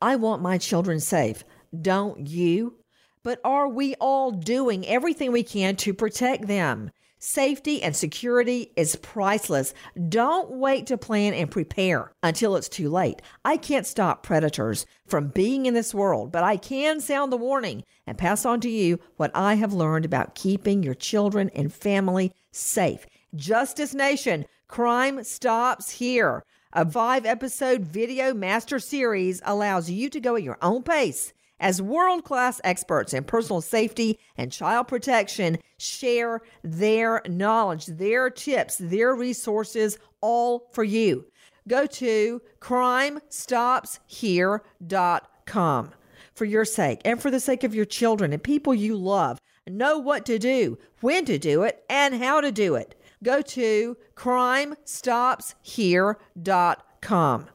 I want my children safe. Don't you? But are we all doing everything we can to protect them? Safety and security is priceless. Don't wait to plan and prepare until it's too late. I can't stop predators from being in this world, but I can sound the warning and pass on to you what I have learned about keeping your children and family safe. Justice Nation, crime stops here. A five episode video master series allows you to go at your own pace as world class experts in personal safety and child protection share their knowledge, their tips, their resources, all for you. Go to crimestopshere.com for your sake and for the sake of your children and people you love. Know what to do, when to do it, and how to do it. Go to crimestopshere.com.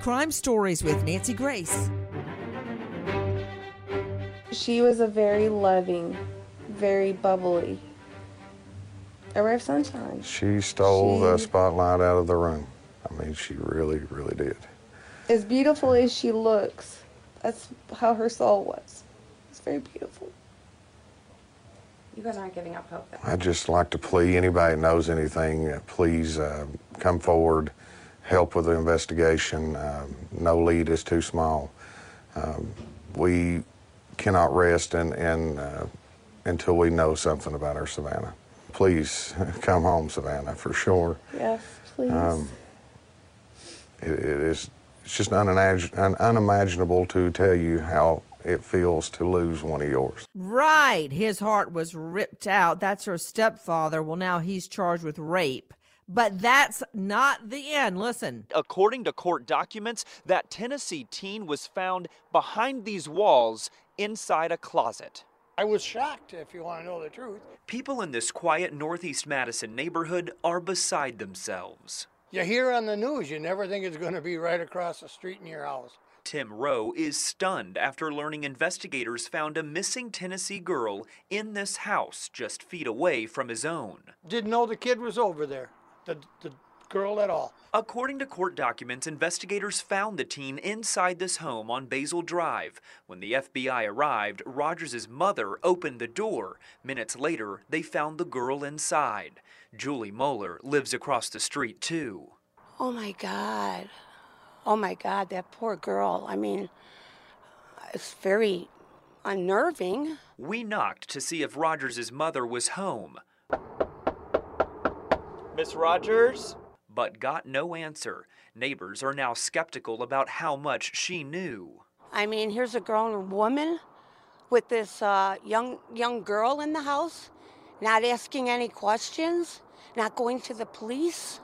Crime Stories with Nancy Grace. She was a very loving, very bubbly, a ray of sunshine. She stole She- the spotlight out of the room. I mean, she really, really did. As beautiful as she looks, that's how her soul was. It's very beautiful. You guys aren't giving up hope. Though. I'd just like to plea anybody that knows anything, uh, please uh, come forward, help with the investigation. Um, no lead is too small. Um, we cannot rest and, and, uh, until we know something about our Savannah. Please come home, Savannah, for sure. Yes, please. Um, it, it is it's just unimag- un- unimaginable to tell you how it feels to lose one of yours. Right. His heart was ripped out. That's her stepfather. Well, now he's charged with rape. But that's not the end. Listen. According to court documents, that Tennessee teen was found behind these walls inside a closet. I was shocked, if you want to know the truth. People in this quiet Northeast Madison neighborhood are beside themselves. You hear on the news, you never think it's going to be right across the street in your house. Tim Rowe is stunned after learning investigators found a missing Tennessee girl in this house just feet away from his own. Didn't know the kid was over there, the, the girl at all. According to court documents, investigators found the teen inside this home on Basil Drive. When the FBI arrived, Rogers' mother opened the door. Minutes later, they found the girl inside. Julie Moeller lives across the street, too. Oh my God. Oh my God, that poor girl. I mean, it's very unnerving. We knocked to see if Rogers' mother was home. Miss Rogers? but got no answer. Neighbors are now skeptical about how much she knew. I mean, here's a grown woman with this uh, young young girl in the house, not asking any questions, not going to the police,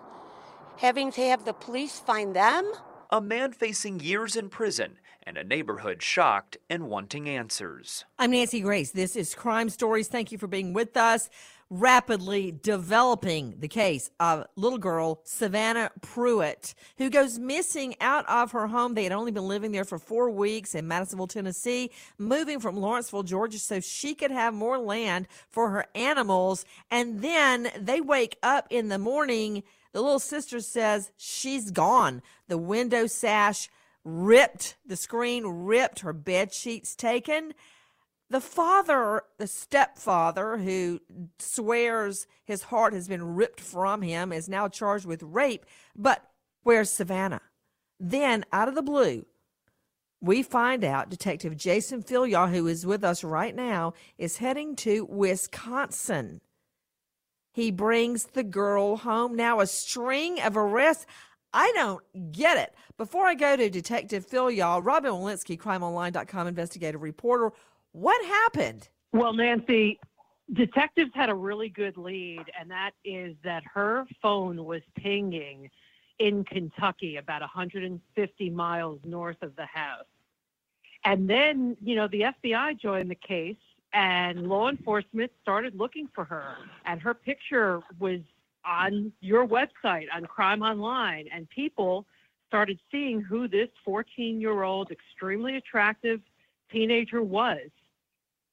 having to have the police find them. A man facing years in prison and a neighborhood shocked and wanting answers. I'm Nancy Grace. This is Crime Stories. Thank you for being with us. Rapidly developing the case of little girl Savannah Pruitt, who goes missing out of her home. They had only been living there for four weeks in Madisonville, Tennessee, moving from Lawrenceville, Georgia, so she could have more land for her animals. And then they wake up in the morning. The little sister says she's gone. The window sash ripped, the screen ripped, her bed sheets taken. The father, the stepfather, who swears his heart has been ripped from him, is now charged with rape. But where's Savannah? Then, out of the blue, we find out Detective Jason Filyaw, who is with us right now, is heading to Wisconsin. He brings the girl home. Now, a string of arrests. I don't get it. Before I go to Detective Filyaw, Robin Walensky, crimeonline.com investigative reporter, what happened? Well, Nancy, detectives had a really good lead, and that is that her phone was pinging in Kentucky, about 150 miles north of the house. And then, you know, the FBI joined the case, and law enforcement started looking for her, and her picture was on your website on Crime Online, and people started seeing who this 14 year old, extremely attractive teenager was.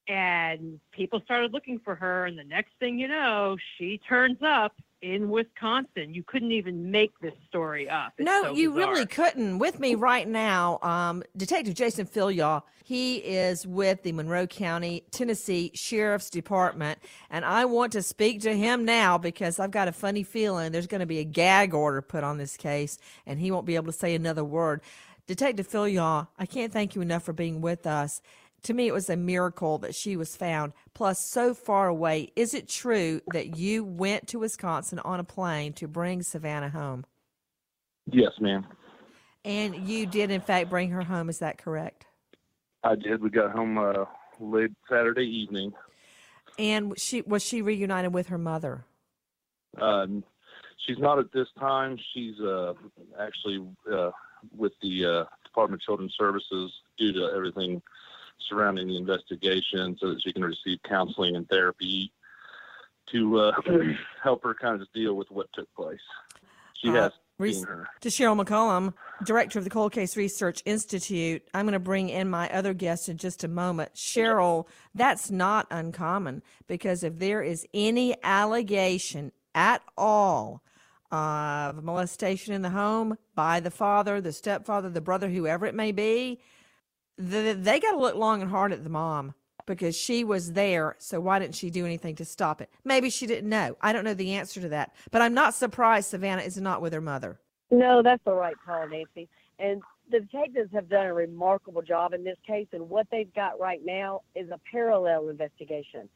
And people started looking for her, and the next thing you know, she turns up in Wisconsin. You couldn't even make this story up. It's no, so you bizarre. really couldn't. With me right now, um, Detective Jason Filyaw. He is with the Monroe County, Tennessee Sheriff's Department, and I want to speak to him now because I've got a funny feeling there's going to be a gag order put on this case, and he won't be able to say another word. Detective Filyaw, I can't thank you enough for being with us. To me, it was a miracle that she was found. Plus, so far away. Is it true that you went to Wisconsin on a plane to bring Savannah home? Yes, ma'am. And you did, in fact, bring her home. Is that correct? I did. We got home uh, late Saturday evening. And she was she reunited with her mother? Um, she's not at this time. She's uh, actually uh, with the uh, Department of Children's Services due to everything surrounding the investigation, so that she can receive counseling and therapy to uh, help her kind of just deal with what took place. She Uh, has Re- seen her. To Cheryl McCollum, director of the Cold Case Research Institute. I'm going to bring in my other guest in just a moment. Cheryl, that's not uncommon because if there is any allegation at all of molestation in the home by the father, the stepfather, the brother, whoever it may be, the, they got to look long and hard at the mom because she was there. So why didn't she do anything to stop it? Maybe she didn't know. I don't know the answer to that, but I'm not surprised Savannah is not with her mother. No, that's the right call, Nancy. And the detectives have done a remarkable job in this case, and what they've got right now is a parallel investigation.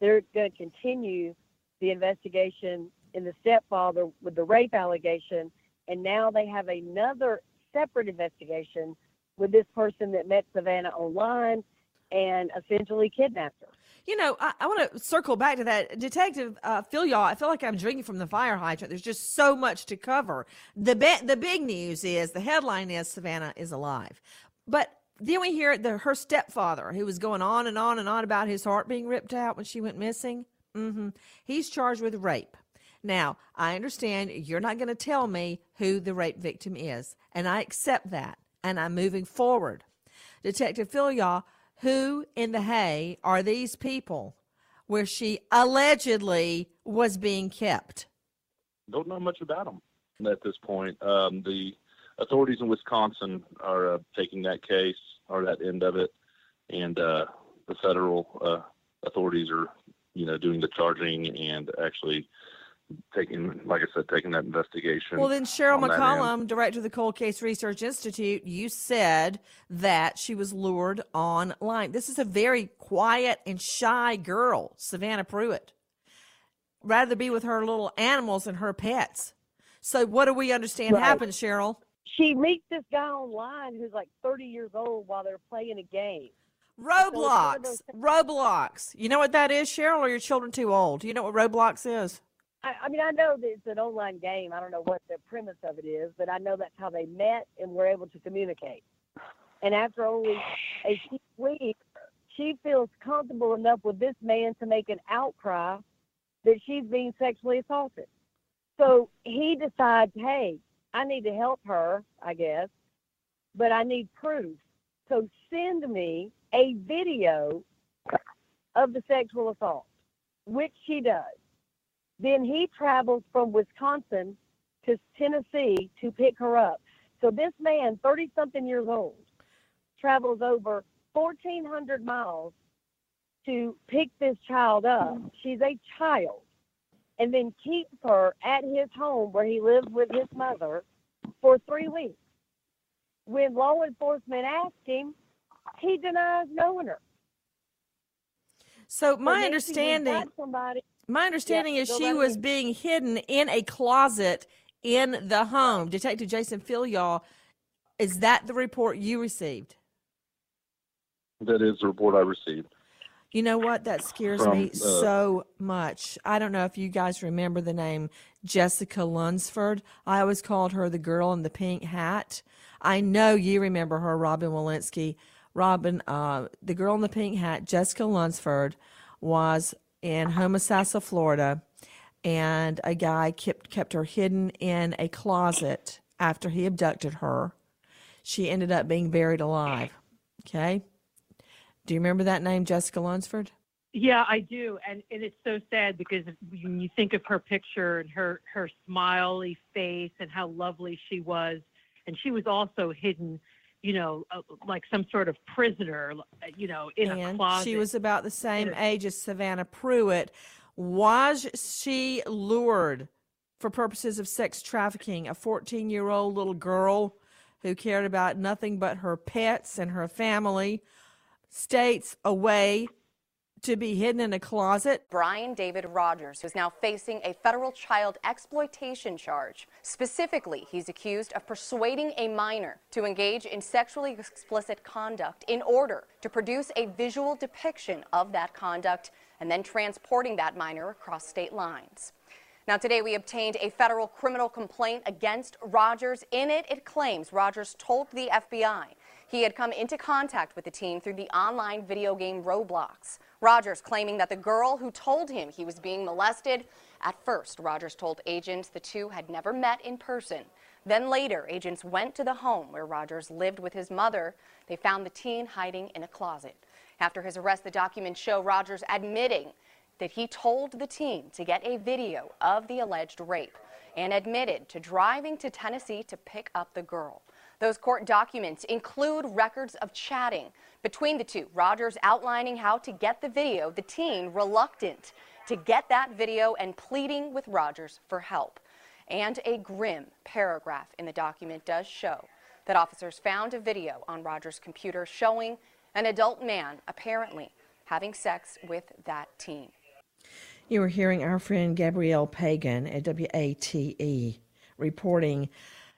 They're going to continue the investigation in the stepfather with the rape allegation, and now they have another separate investigation with this person that met Savannah online and essentially kidnapped her. You know, I, I want to circle back to that. Detective uh, Phil, I feel like I'm drinking from the fire hydrant. There's just so much to cover. The, be- the big news is the headline is Savannah is alive. But then we hear the, her stepfather, who was going on and on and on about his heart being ripped out when she went missing. hmm He's charged with rape. Now, I understand you're not going to tell me who the rape victim is, and I accept that, and I'm moving forward. Detective Filyaw, who in the hay are these people where she allegedly was being kept? Don't know much about them at this point. Um, the authorities in Wisconsin are uh, taking that case or that end of it, and uh, the federal uh, authorities are, you know, doing the charging and actually taking, like I said, taking that investigation. Well, then Cheryl on. McCollum, director of the Cold Case Research Institute, you said that she was lured online. This is a very quiet and shy girl, Savannah Pruitt. Rather be with her little animals and her pets. So what do we understand Right. happened, Cheryl? She meets this guy online who's like 30 years old while they're playing a game. Roblox. Roblox. You know what that is, Cheryl? Or are your children too old? Do you know what Roblox is? I, I mean, I know that it's an online game. I don't know what the premise of it is, but I know that's how they met and were able to communicate. And after only a few weeks, she feels comfortable enough with this man to make an outcry that she's being sexually assaulted. So he decides, hey, I need to help her, I guess, but I need proof. So send me a video of the sexual assault, which she does. Then he travels from Wisconsin to Tennessee to pick her up. So this man, 30 something years old, travels over 1,400 miles to pick this child up. Mm. She's a child. And then keeps her at his home where he lives with his mother for three weeks. When law enforcement asked him, he denies knowing her. So So my we've understanding Somebody, my understanding Yeah, is she was ahead. being hidden in a closet in the home. Detective Jason Filyaw, is that the report you received? That is the report I received. You know what? That scares From, me uh, so much. I don't know if you guys remember the name Jessica Lunsford. I always called her the girl in the pink hat. I know you remember her, Robin Walensky. Robin, uh, the girl in the pink hat, Jessica Lunsford, was in Homosassa, Florida, and a guy kept kept her hidden in a closet after he abducted her. She ended up being buried alive. Okay. Do you remember that name, Jessica Lunsford? Yeah, I do, and and it's so sad because when you think of her picture and her her smiley face and how lovely she was, and she was also hidden, you know, uh, like some sort of prisoner, you know, in a and closet. she was about the same age as Savannah Pruitt. Was she lured for purposes of sex trafficking? A 14 year old little girl who cared about nothing but her pets and her family states away to be hidden in a closet. Brian David Rogers, who's now facing a federal child exploitation charge. Specifically, he's accused of persuading a minor to engage in sexually explicit conduct in order to produce a visual depiction of that conduct and then transporting that minor across state lines. Now, today we obtained a federal criminal complaint against Rogers. In it, it claims Rogers told the FBI he had come into contact with the teen through the online video game Roblox. Rogers claiming that the girl who told him he was being molested, at first, Rogers told agents the two had never met in person. Then later, agents went to the home where Rogers lived with his mother. They found the teen hiding in a closet. After his arrest, the documents show Rogers admitting that he told the teen to get a video of the alleged rape and admitted to driving to Tennessee to pick up the girl. Those court documents include records of chatting between the two, Rogers outlining how to get the video, the teen reluctant to get that video and pleading with Rogers for help. And a grim paragraph in the document does show that officers found a video on Rogers' computer showing an adult man apparently having sex with that teen. You are hearing our friend Gabrielle Pagan at WATE reporting.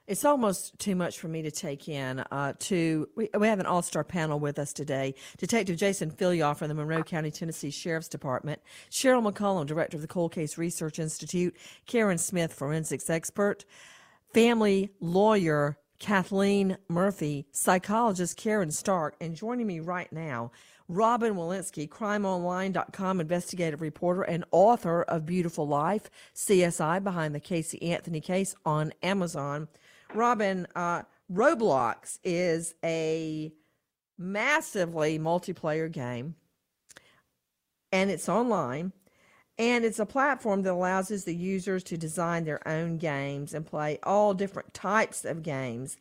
It's almost too much for me to take in. Uh, to we, we have an all-star panel with us today. Detective Jason Filyaw from the Monroe County, Tennessee Sheriff's Department, Cheryl McCollum, director of the Cold Case Research Institute, Karen Smith, forensics expert, family lawyer Kathleen Murphy, psychologist Karen Stark, and joining me right now, Robin Walensky, crimeonline.com investigative reporter and author of Beautiful Life, CSI Behind the Casey Anthony Case on Amazon. Robin, uh, Roblox is a massively multiplayer game, and it's online. And it's a platform that allows the users to design their own games and play all different types of games.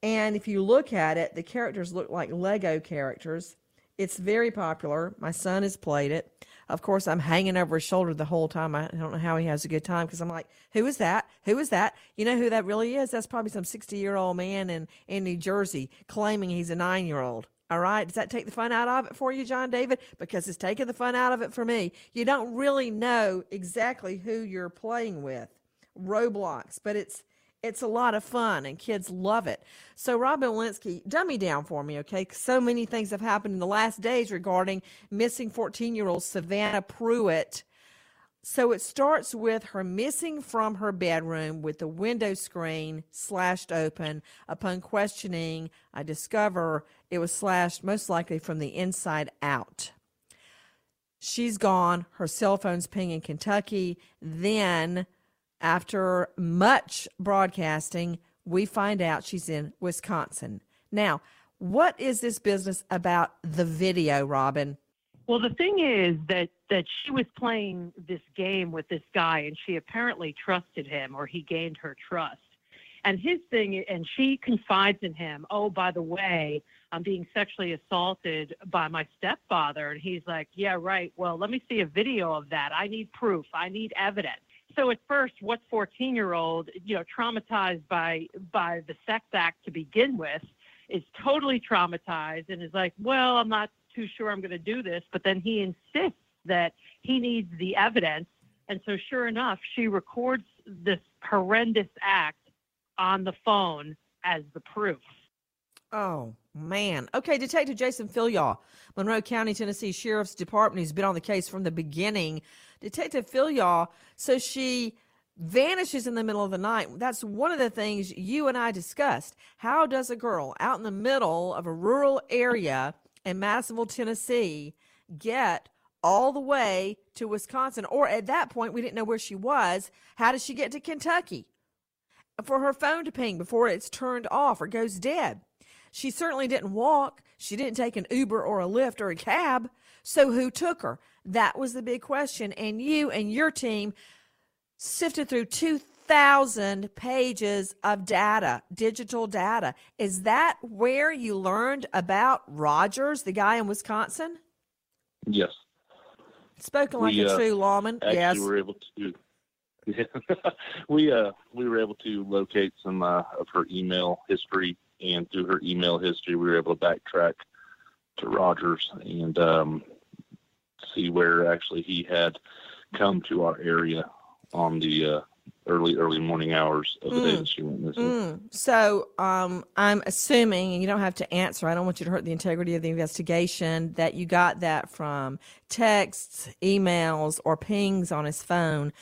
And if you look at it, the characters look like Lego characters. It's very popular. My son has played it. Of course, I'm hanging over his shoulder the whole time. I don't know how he has a good time because I'm like, who is that? Who is that? You know who that really is? That's probably some 60 year old man in, in New Jersey claiming he's a nine year old. All right. Does that take the fun out of it for you, John David? Because it's taking the fun out of it for me. You don't really know exactly who you're playing with. Roblox, but it's it's a lot of fun and kids love it. So, Robin Walensky, dummy down for me, okay? So many things have happened in the last days regarding missing 14 year old Savannah Pruitt. So, it starts with her missing from her bedroom with the window screen slashed open. Upon questioning, I discover it was slashed most likely from the inside out. She's gone. Her cell phone's pinging Kentucky. Then, after much broadcasting, we find out she's in Wisconsin. Now, what is this business about the video, Robin? Well, the thing is that that she was playing this game with this guy, and she apparently trusted him, or he gained her trust. And his thing, and she confides in him. Oh, by the way, I'm being sexually assaulted by my stepfather, and he's like, Yeah, right. Well, let me see a video of that. I need proof. I need evidence so at first, what 14 year old, you know, traumatized by by the sex act to begin with, is totally traumatized and is like, well, I'm not too sure I'm going to do this. But then he insists that he needs the evidence, and so sure enough, she records this horrendous act on the phone as the proof. Oh man. Okay, Detective Jason Filyaw, Monroe County, Tennessee Sheriff's Department, who's been on the case from the beginning. Detective Filyaw, so she vanishes in the middle of the night. That's one of the things you and I discussed. How does a girl out in the middle of a rural area in Madisonville, Tennessee, get all the way to Wisconsin? Or at that point, we didn't know where she was. How does she get to Kentucky? For her phone to ping before it's turned off or goes dead. She certainly didn't walk. She didn't take an Uber or a Lyft or a cab. So who took her? That was the big question. And you and your team sifted through 2,000 pages of data, digital data. Is that where you learned about Rogers, the guy in Wisconsin? Yes. Spoken like We, a uh, true lawman. Yes. we were able to. Yeah, we uh we were able to locate some uh, of her email history, and through her email history, we were able to backtrack to Rogers and um, see where actually he had come to our area on the uh, early early morning hours of the day Mm. that she went missing. Mm. So um, I'm assuming, and you don't have to answer, I don't want you to hurt the integrity of the investigation, that you got that from texts, emails, or pings on his phone.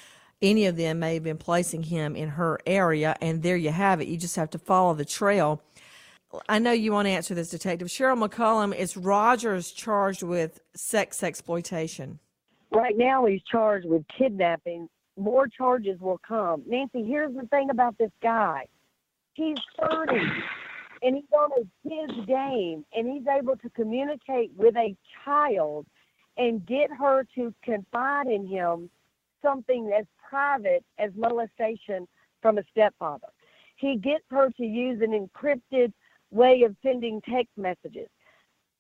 Any of them may have been placing him in her area, and there you have it. You just have to follow the trail. I know you want to answer this, Detective. Cheryl McCollum, is Rogers charged with sex exploitation? Right now, he's charged with kidnapping. More charges will come. Nancy, here's the thing about this guy he's 30 and he's on his game and he's able to communicate with a child and get her to confide in him something as private as molestation from a stepfather. He gets her to use an encrypted way of sending text messages.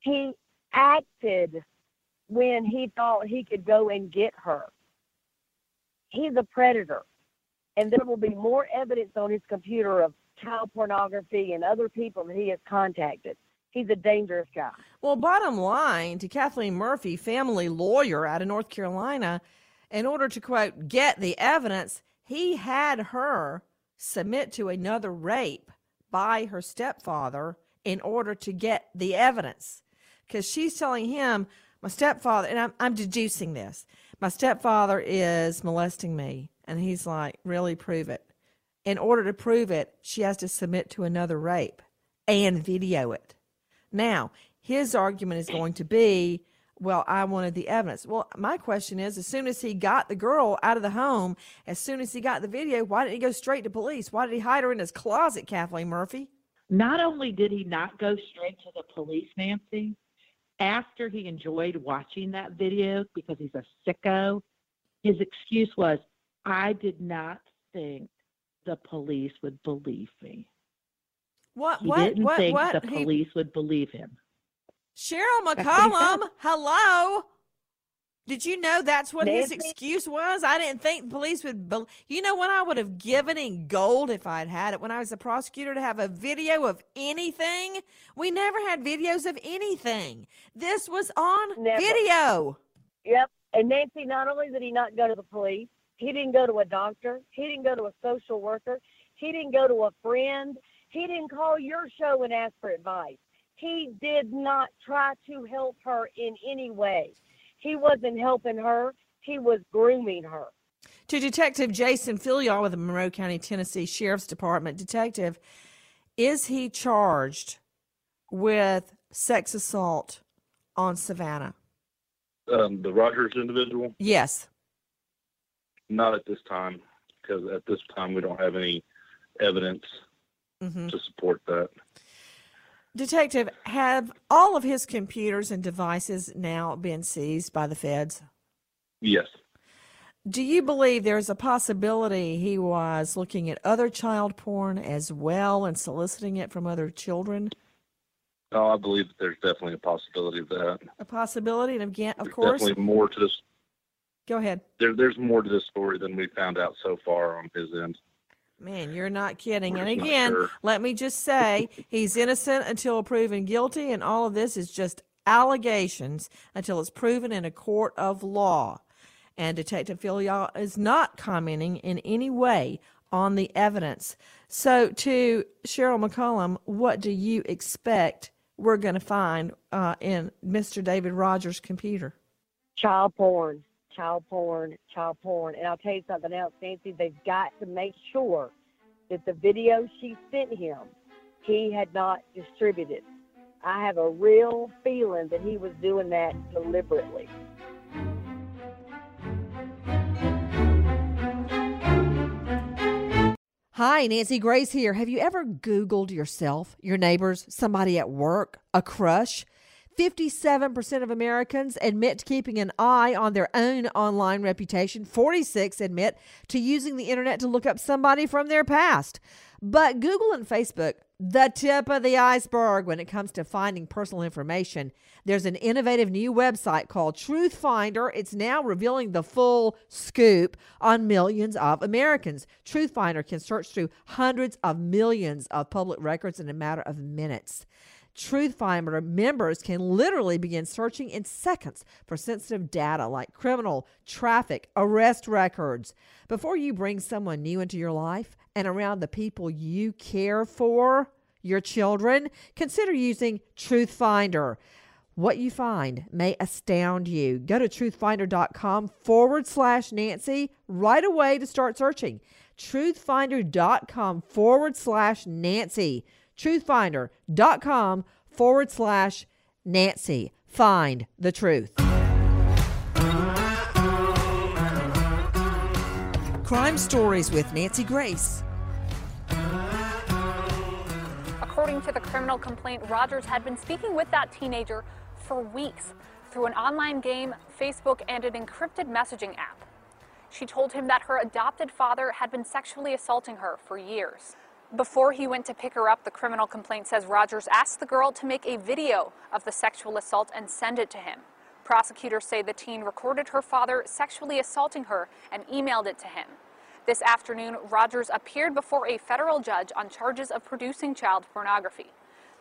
He acted when he thought he could go and get her. He's a predator. And there will be more evidence on his computer of child pornography and other people that he has contacted. He's a dangerous guy. Well, bottom line to Kathleen Murphy, family lawyer out of North Carolina, in order to quote, get the evidence, he had her submit to another rape by her stepfather in order to get the evidence. Because she's telling him, my stepfather, and I'm, I'm deducing this, my stepfather is molesting me. And he's like, really prove it. In order to prove it, she has to submit to another rape and video it. Now, his argument is going to be, well, I wanted the evidence. Well, my question is, as soon as he got the girl out of the home, as soon as he got the video, why didn't he go straight to police? Why did he hide her in his closet, Kathleen Murphy? Not only did he not go straight to the police, Nancy, after he enjoyed watching that video because he's a sicko, his excuse was, I did not think the police would believe me. What? He what? didn't what? think what? the He- police would believe him. Cheryl McCollum, hello. Did you know that's what his excuse was? I didn't think police would. Be- you know what I would have given in gold if I'd had it when I was a prosecutor to have a video of anything. We never had videos of anything. This was on Never. video. Yep. And Nancy, not only did he not go to the police, He didn't go to a doctor. He didn't go to a social worker. He didn't go to a friend. He didn't call your show and ask for advice. He did not try to help her in any way. He wasn't helping her. He was grooming her. To Detective Jason Filyaw with the Monroe County, Tennessee Sheriff's Department, Detective, is he charged with sex assault on Savannah? Um, the Rogers individual? Yes. Not at this time, because at this time we don't have any evidence mm-hmm. to support that. Detective, have all of his computers and devices now been seized by the feds? Yes. Do you believe there's a possibility he was looking at other child porn as well and soliciting it from other children? Oh, I believe that there's definitely a possibility of that. A possibility, and again, of there's course. Definitely more to this. Go ahead. There, there's more to this story than we found out so far on his end. Man, you're not kidding. We're and again, sure. let me just say he's innocent until proven guilty, and all of this is just allegations until it's proven in a court of law. And Detective Filyaw is not commenting in any way on the evidence. So, to Cheryl McCollum, what do you expect we're going to find uh, in Mr. David Rogers' computer? Child porn, child porn, child porn. And I'll tell you something else, Nancy. They've got to make sure that the video she sent him, he had not distributed. I have a real feeling that he was doing that deliberately. Hi, Nancy Grace here. Have you ever Googled yourself, your neighbors, somebody at work, a crush? 57% of Americans admit to keeping an eye on their own online reputation. 46 admit to using the internet to look up somebody from their past. But Google and Facebook, the tip of the iceberg when it comes to finding personal information. There's an innovative new website called Truth Finder. It's now revealing the full scoop on millions of Americans. Truth Finder can search through hundreds of millions of public records in a matter of minutes. Truth Finder members can literally begin searching in seconds for sensitive data like criminal, traffic, arrest records. Before you bring someone new into your life and around the people you care for, your children, consider using Truth Finder. What you find may astound you. Go to truthfinder.com forward slash Nancy right away to start searching. Truthfinder.com forward slash Nancy truthfinder.com forward slash Nancy. Find the truth. Crime Stories with Nancy Grace. According to the criminal complaint, Rogers had been speaking with that teenager for weeks through an online game, Facebook, and an encrypted messaging app. She told him that her adopted father had been sexually assaulting her for years. Before he went to pick her up, the criminal complaint says Rogers asked the girl to make a video of the sexual assault and send it to him. Prosecutors say the teen recorded her father sexually assaulting her and emailed it to him. This afternoon, Rogers appeared before a federal judge on charges of producing child pornography.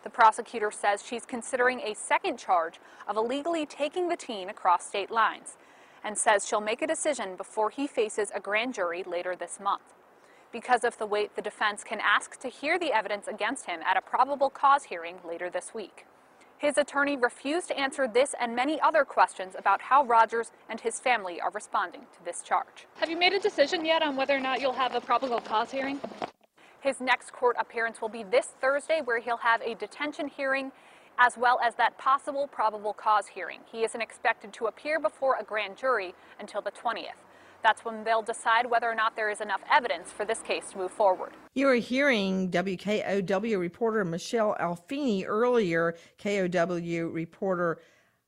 The prosecutor says she's considering a second charge of illegally taking the teen across state lines and says she'll make a decision before he faces a grand jury later this month. Because of the wait, the defense can ask to hear the evidence against him at a probable cause hearing later this week. His attorney refused to answer this and many other questions about how Rogers and his family are responding to this charge. Have you made a decision yet on whether or not you'll have a probable cause hearing? His next court appearance will be this Thursday, where he'll have a detention hearing as well as that possible probable cause hearing. He isn't expected to appear before a grand jury until the 20th. That's when they'll decide whether or not there is enough evidence for this case to move forward. You were hearing WKOW reporter Michelle Alfini earlier, KOW reporter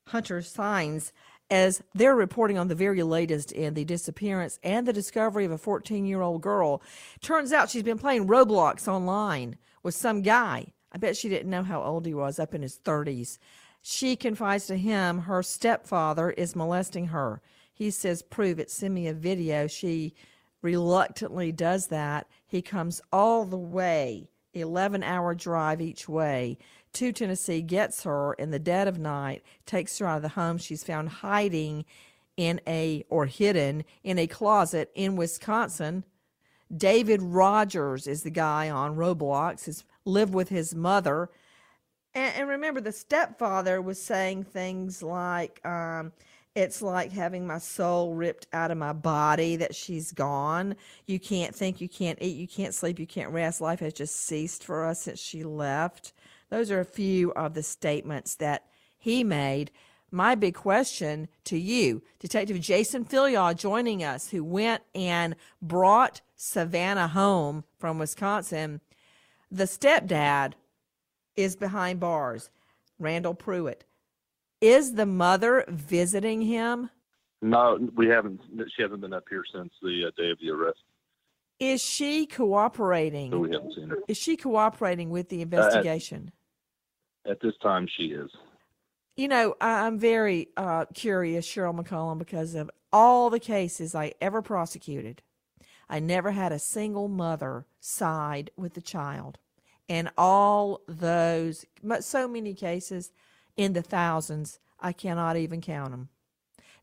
Hunter Saenz, as they're reporting on the very latest in the disappearance and the discovery of a 14 year old girl. Turns out she's been playing Roblox online with some guy. I bet she didn't know how old he was, up in his 30s. She confides to him her stepfather is molesting her. He says, Prove it, send me a video. She reluctantly does that. He comes all the way, 11 hour drive each way to Tennessee, gets her in the dead of night, takes her out of the home she's found hiding in a or hidden in a closet in Wisconsin. David Rogers is the guy on Roblox. Has lived with his mother, and, and remember the stepfather was saying things like, um, "It's like having my soul ripped out of my body that she's gone. You can't think, you can't eat, you can't sleep, you can't rest. Life has just ceased for us since she left." Those are a few of the statements that he made my big question to you, Detective Jason Filyaw, joining us, who went and brought Savannah home from Wisconsin. The stepdad is behind bars, Randall Pruitt. Is the mother visiting him? No, we haven't. She hasn't been up here since the uh, day of the arrest. Is she cooperating? So we haven't seen her. Is she cooperating with the investigation? At this time, she is. You know, I- I'm very uh, curious, Cheryl McCollum, because of all the cases I ever prosecuted. I never had a single mother side with the child. And all those, but so many cases in the thousands, I cannot even count them.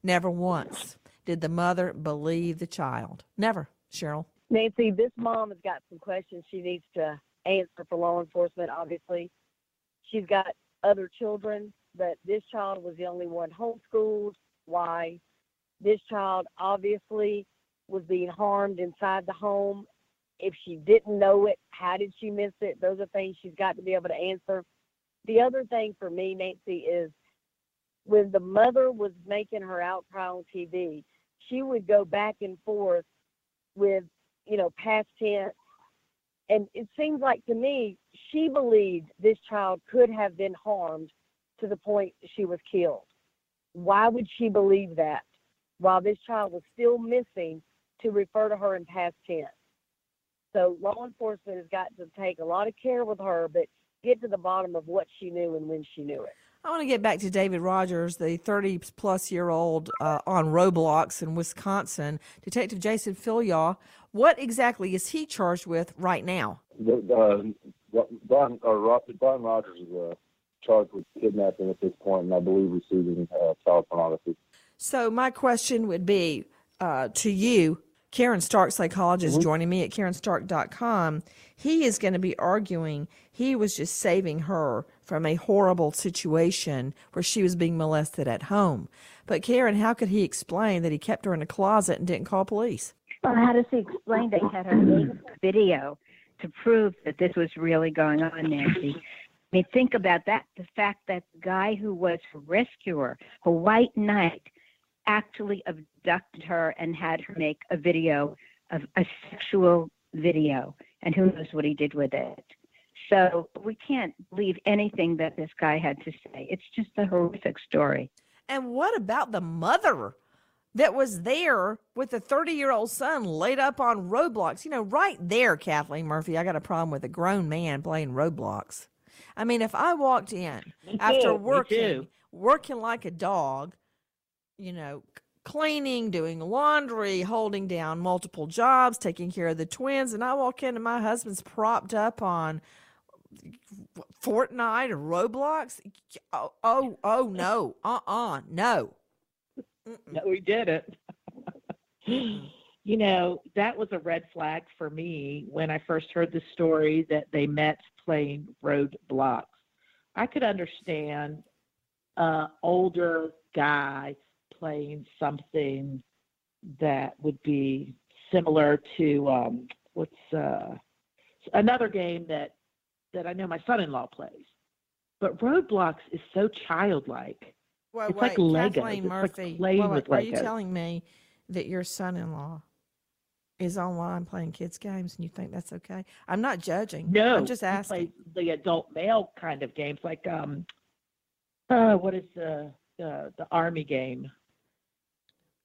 Never once did the mother believe the child. Never, Cheryl. Nancy, this mom has got some questions she needs to answer for law enforcement, obviously. She's got other children, but this child was the only one homeschooled. Why? This child obviously was being harmed inside the home. If she didn't know it, how did she miss it? Those are things she's got to be able to answer. The other thing for me, Nancy, is when the mother was making her outcry on TV, she would go back and forth with, you know, past tense. And it seems like to me, she believed this child could have been harmed to the point she was killed. Why would she believe that while this child was still missing to refer to her in past tense? So law enforcement has got to take a lot of care with her, but get to the bottom of what she knew and when she knew it. I want to get back to David Rogers, the 30 plus year old uh, on Roblox in Wisconsin. Detective Jason Filyaw, what exactly is he charged with right now? The, uh, Brian, or Ro- Brian Rogers is uh, charged with kidnapping at this point, and I believe receiving uh, child pornography. So, my question would be uh, to you Karen Stark, psychologist, joining me at KarenStark.com. He is going to be arguing he was just saving her from a horrible situation where she was being molested at home. But, Karen, how could he explain that he kept her in a closet and didn't call police? Well, how does he explain they had her make video to prove that this was really going on, Nancy? I mean, think about that. The fact that the guy who was her rescuer, her white knight, actually abducted her and had her make a video of a sexual video. And who knows what he did with it. So we can't believe anything that this guy had to say. It's just a horrific story. And what about the mother that was there with a 30 year old son laid up on Roblox? You know, right there, Kathleen Murphy, I got a problem with a grown man playing Roblox. I mean, if I walked in after working, working like a dog, you know, cleaning, doing laundry, holding down multiple jobs, taking care of the twins, and I walk in and my husband's propped up on Fortnite or Roblox. Oh, oh, oh no, uh, uh no. No, we did it. you know, that was a red flag for me when I first heard the story that they met playing roadblocks. I could understand uh older guy playing something that would be similar to um what's uh another game that that I know my son-in-law plays. But Roblox is so childlike. Wait, it's wait, like Legos. Kathleen It's Murphy. like playing wait, with are you telling me that your son-in-law is online playing kids games and you think that's okay? I'm not judging. No, I'm just asking. the adult male kind of games, like um, uh, what is the the the army game?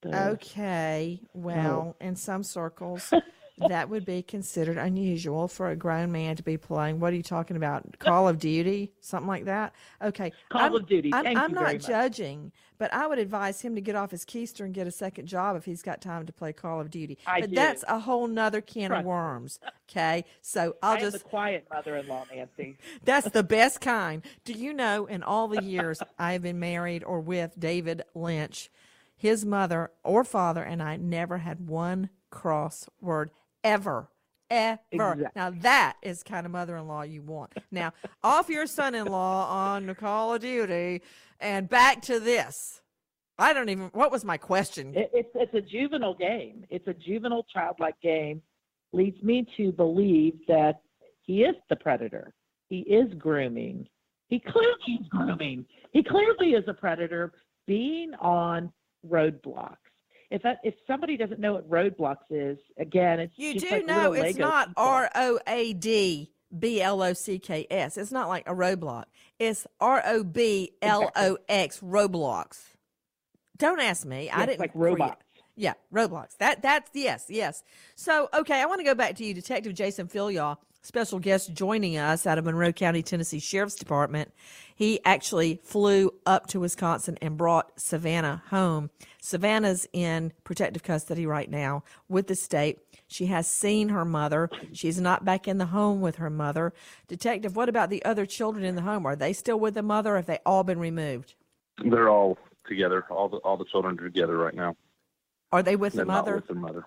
The- Okay. Well, in some circles, that would be considered unusual for a grown man to be playing. What are you talking about? Call of Duty, something like that. Okay. Call I'm, of Duty. I'm, I'm not judging, but I would advise him to get off his keister and get a second job if he's got time to play Call of Duty. I but do. that's a whole nother can of worms. Okay. So I'll I am just the quiet mother-in-law, Nancy. that's the best kind. Do you know, in all the years I have been married or with David Linch, his mother or father and I never had one cross word ever. Ever. Exactly. Now that is kind of mother-in-law you want. Now off your son-in-law on the Call of Duty, and back to this. I don't even. What was my question? It, it's it's a juvenile game. It's a juvenile childlike game. Leads me to believe that he is the predator. He is grooming. He clearly is grooming. He clearly is a predator being on roadblocks. If that, if somebody doesn't know what roadblocks is, again, it's You do like know it's Lego not. R O A D B L O C K S. It's not like a roadblock. It's R O B L O X Roblox. Don't ask me. I didn't like robots. Yeah, Roblox. That that's yes, yes. So okay, I want to go back to you, Detective Jason Filyaw, special guest joining us out of Monroe County, Tennessee Sheriff's Department. He actually flew up to Wisconsin and brought Savannah home. Savannah's in protective custody right now with the state. She has seen her mother. She's not back in the home with her mother. Detective, what about the other children in the home? Are they still with the mother? Or have they all been removed? They're all together. All the all the children are together right now. Are they with They're the not with their mother.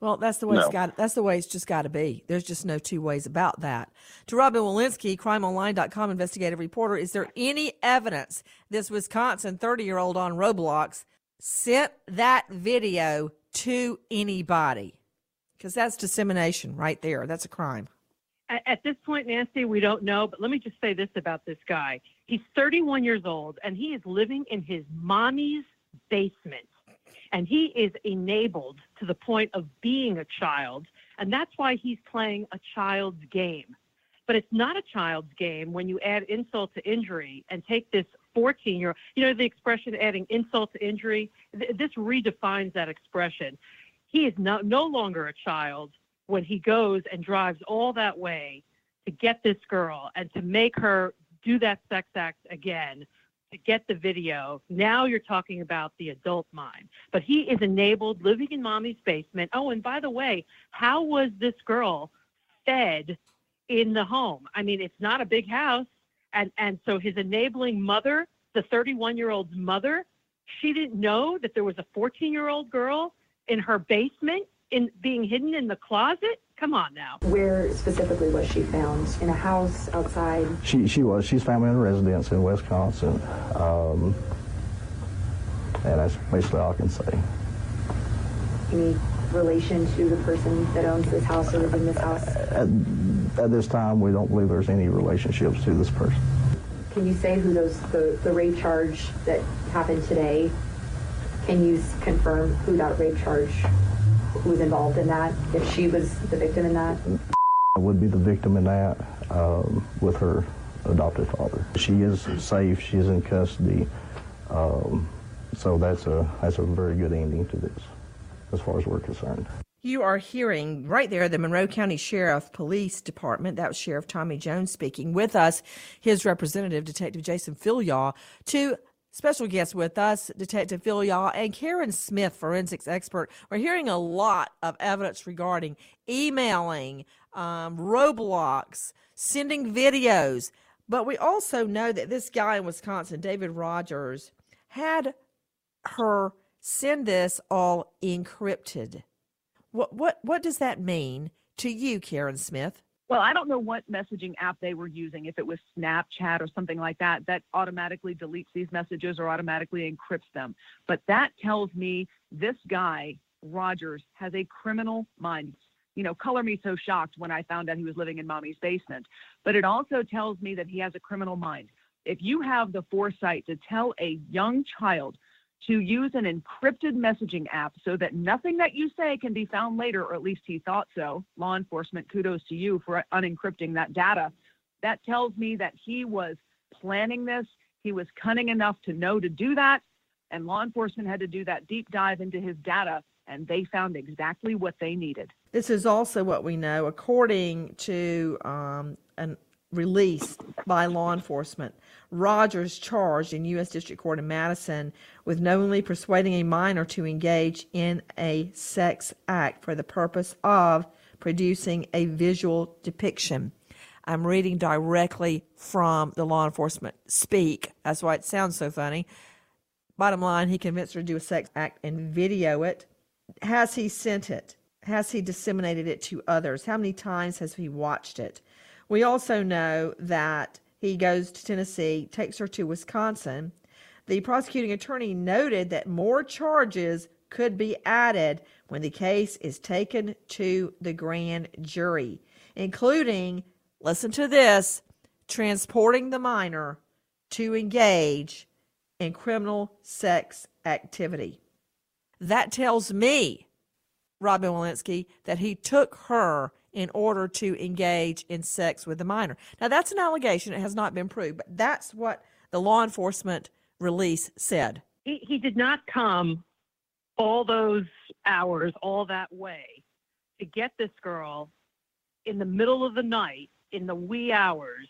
Well, that's the way it's got. That's the way it's just got to be. There's just no two ways about that. To Robin Walensky, CrimeOnline.com investigative reporter, is there any evidence this Wisconsin 30 year old on Roblox sent that video to anybody? Because that's dissemination right there. That's a crime. At, at this point, Nancy, we don't know, but let me just say this about this guy. He's 31 years old and he is living in his mommy's basement. And he is enabled to the point of being a child. And that's why he's playing a child's game. But it's not a child's game when you add insult to injury and take this 14 year old, you know, the expression adding insult to injury, th- this redefines that expression. He is no, no longer a child when he goes and drives all that way to get this girl and to make her do that sex act again to get the video. Now you're talking about the adult mind. But he is enabled living in mommy's basement. Oh, and by the way, how was this girl fed in the home? I mean, it's not a big house. And and so his enabling mother, the 31 year old's mother, she didn't know that there was a 14 year old girl in her basement in being hidden in the closet. Come on now. Where specifically was she found? In a house, outside? She she was. She's family in residence in Wisconsin, um, and that's basically all I can say. Any relation to the person that owns this house or lives in this house? At, at this time, we don't believe there's any relationships to this person. Can you say who those the, the rape charge that happened today? Can you confirm who that rape charge who was involved in that? If she was the victim in that? I would be the victim in that um, with her adopted father. She is safe. She is in custody. Um, so that's a that's a very good ending to this, as far as we're concerned. You are hearing right there the Monroe County Sheriff Police Department. That was Sheriff Tommy Jones speaking with us, his representative, Detective Jason Filyaw, two special guests with us, Detective Filyaw and Karen Smith, forensics expert. We're hearing a lot of evidence regarding emailing, um, Roblox, sending videos. But we also know that this guy in Wisconsin, David Rogers, had her send this all encrypted. What what what does that mean to you, Karen Smith? Well, I don't know what messaging app they were using, if it was Snapchat or something like that, that automatically deletes these messages or automatically encrypts them. But that tells me this guy, Rogers, has a criminal mind. You know, color me so shocked when I found out he was living in mommy's basement. But it also tells me that he has a criminal mind. If you have the foresight to tell a young child to use an encrypted messaging app so that nothing that you say can be found later, or at least he thought so. Law enforcement, kudos to you for unencrypting that data. That tells me that he was planning this. He was cunning enough to know to do that. And law enforcement had to do that deep dive into his data, and they found exactly what they needed. This is also what we know, according to um, an release by law enforcement. Rogers charged in U.S. District Court in Madison with knowingly persuading a minor to engage in a sex act for the purpose of producing a visual depiction. I'm reading directly from the law enforcement speak. That's why it sounds so funny. Bottom line, he convinced her to do a sex act and video it. Has he sent it? Has he disseminated it to others? How many times has he watched it? We also know that he goes to Tennessee, takes her to Wisconsin. The prosecuting attorney noted that more charges could be added when the case is taken to the grand jury, including, listen to this, transporting the minor to engage in criminal sex activity. That tells me, Robin Walensky, that he took her in order to engage in sex with the minor. Now, that's an allegation. It has not been proved, but that's what the law enforcement release said. He, he did not come all those hours, all that way to get this girl in the middle of the night, in the wee hours,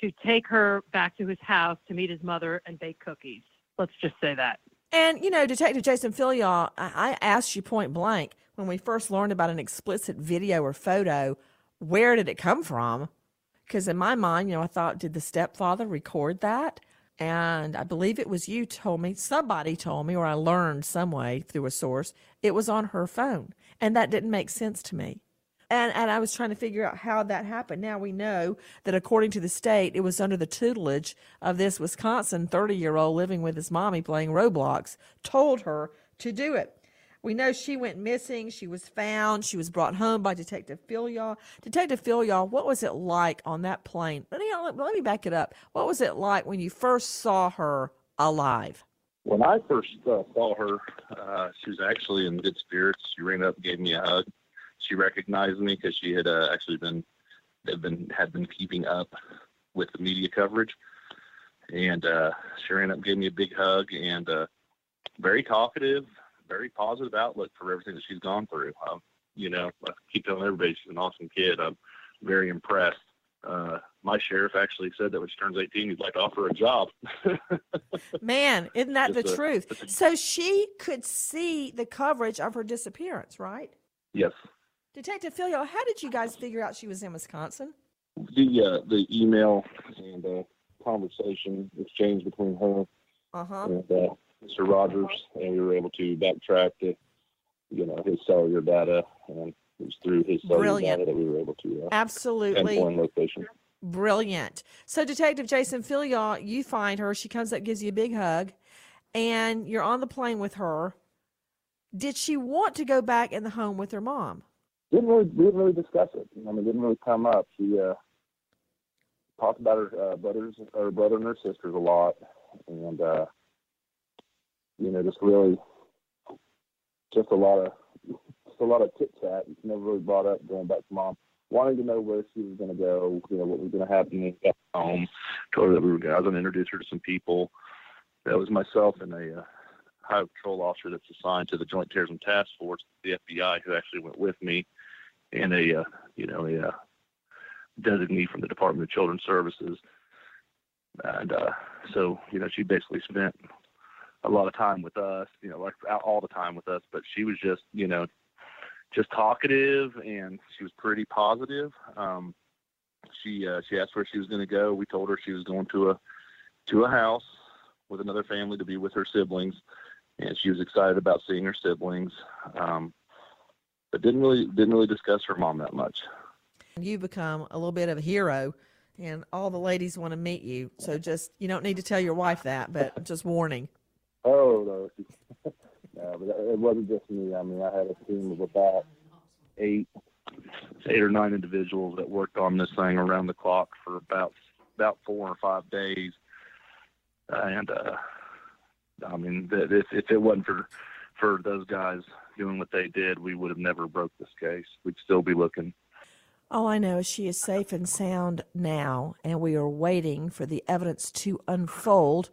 to take her back to his house to meet his mother and bake cookies. Let's just say that. And, you know, Detective Jason Filyaw, I asked you point blank when we first learned about an explicit video or photo, where did it come from? Because in my mind, you know, I thought, did the stepfather record that? And I believe it was you told me, somebody told me, or I learned some way through a source, it was on her phone. And that didn't make sense to me. And, and I was trying to figure out how that happened. Now we know that according to the state, it was under the tutelage of this Wisconsin 30 year old living with his mommy playing Roblox, told her to do it. We know she went missing. She was found. She was brought home by Detective Filyaw. Detective Filyaw, what was it like on that plane? Let me, let me back it up. What was it like when you first saw her alive? When I first uh, saw her, uh, she was actually in good spirits. She ran up and gave me a hug she recognized me because she had uh, actually been had been had been keeping up with the media coverage, and uh, she ran up and gave me a big hug and uh, very talkative, very positive outlook for everything that she's gone through. Um, you know, I keep telling everybody she's an awesome kid. I'm very impressed. Uh, my sheriff actually said that when she turns 18, he'd like to offer a job. Man, isn't that the a- truth? So she could see the coverage of her disappearance, right? yes. Detective Filyaw, how did you guys figure out she was in Wisconsin? The uh, the email and uh, conversation exchange between her Uh huh. and uh, Mr. Rogers, and we were able to backtrack to, you know, his cellular data, and it was through his cellular Brilliant. data that we were able to uh, Absolutely. pinpoint location. Brilliant. So, Detective Jason Filyaw, you find her. She comes up, gives you a big hug, and you're on the plane with her. Did she want to go back in the home with her mom? Didn't really, didn't really discuss it. I mean, didn't really come up. She uh, talked about her uh, brothers, her brother and her sisters a lot, and uh, you know, just really, just a lot of, just a lot of tit chat. Never really brought up going back to mom, wanting to know where she was going to go, you know, what was going to happen got home. Told her that we were. I was going to introduce her to some people. That was myself and a uh, high patrol officer that's assigned to the Joint Terrorism Task Force, the FBI, who actually went with me, and a uh, you know a uh, designee from the Department of Children's Services. And uh, so you know she basically spent a lot of time with us, you know, like all the time with us. But she was just you know just talkative and she was pretty positive. Um, she uh, she asked where she was going to go. We told her she was going to a to a house with another family to be with her siblings, and she was excited about seeing her siblings. Um, but didn't really didn't really discuss her mom that much. You become a little bit of a hero, and all the ladies want to meet you. So, just you don't need to tell your wife that, but just warning. Oh no, no, but it wasn't just me. I mean, I had a team of about eight, eight or nine individuals that worked on this thing around the clock for about about four or five days. And uh, I mean, if if it wasn't for for those guys doing what they did, we would have never broke this case. We'd still be looking. All I know is she is safe and sound now, and we are waiting for the evidence to unfold.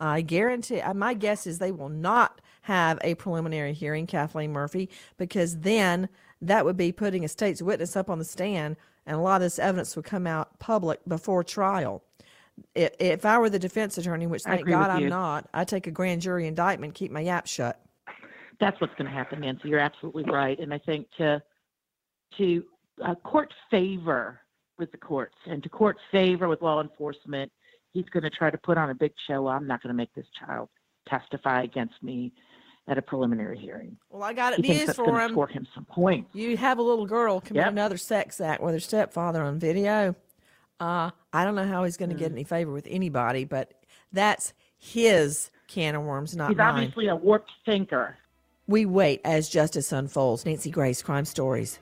I guarantee, uh, my guess is they will not have a preliminary hearing, Kathleen Murphy, because then that would be putting a state's witness up on the stand, and a lot of this evidence would come out public before trial. If, if I were the defense attorney, which thank God I'm you. not, I'd take a grand jury indictment, keep my yap shut. That's what's going to happen, Nancy. You're absolutely right. And I think to to uh, court favor with the courts and to court favor with law enforcement, he's going to try to put on a big show. I'm not going to make this child testify against me at a preliminary hearing. Well, I got He thinks news for him. Score him some points. You have a little girl commit Yep. another sex act with her stepfather on video. Uh, I don't know how he's going to Mm. get any favor with anybody, but that's his can of worms, not He's mine. obviously a warped thinker. We wait as justice unfolds. Nancy Grace, Crime Stories.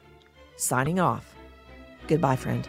Signing off. Goodbye, friend.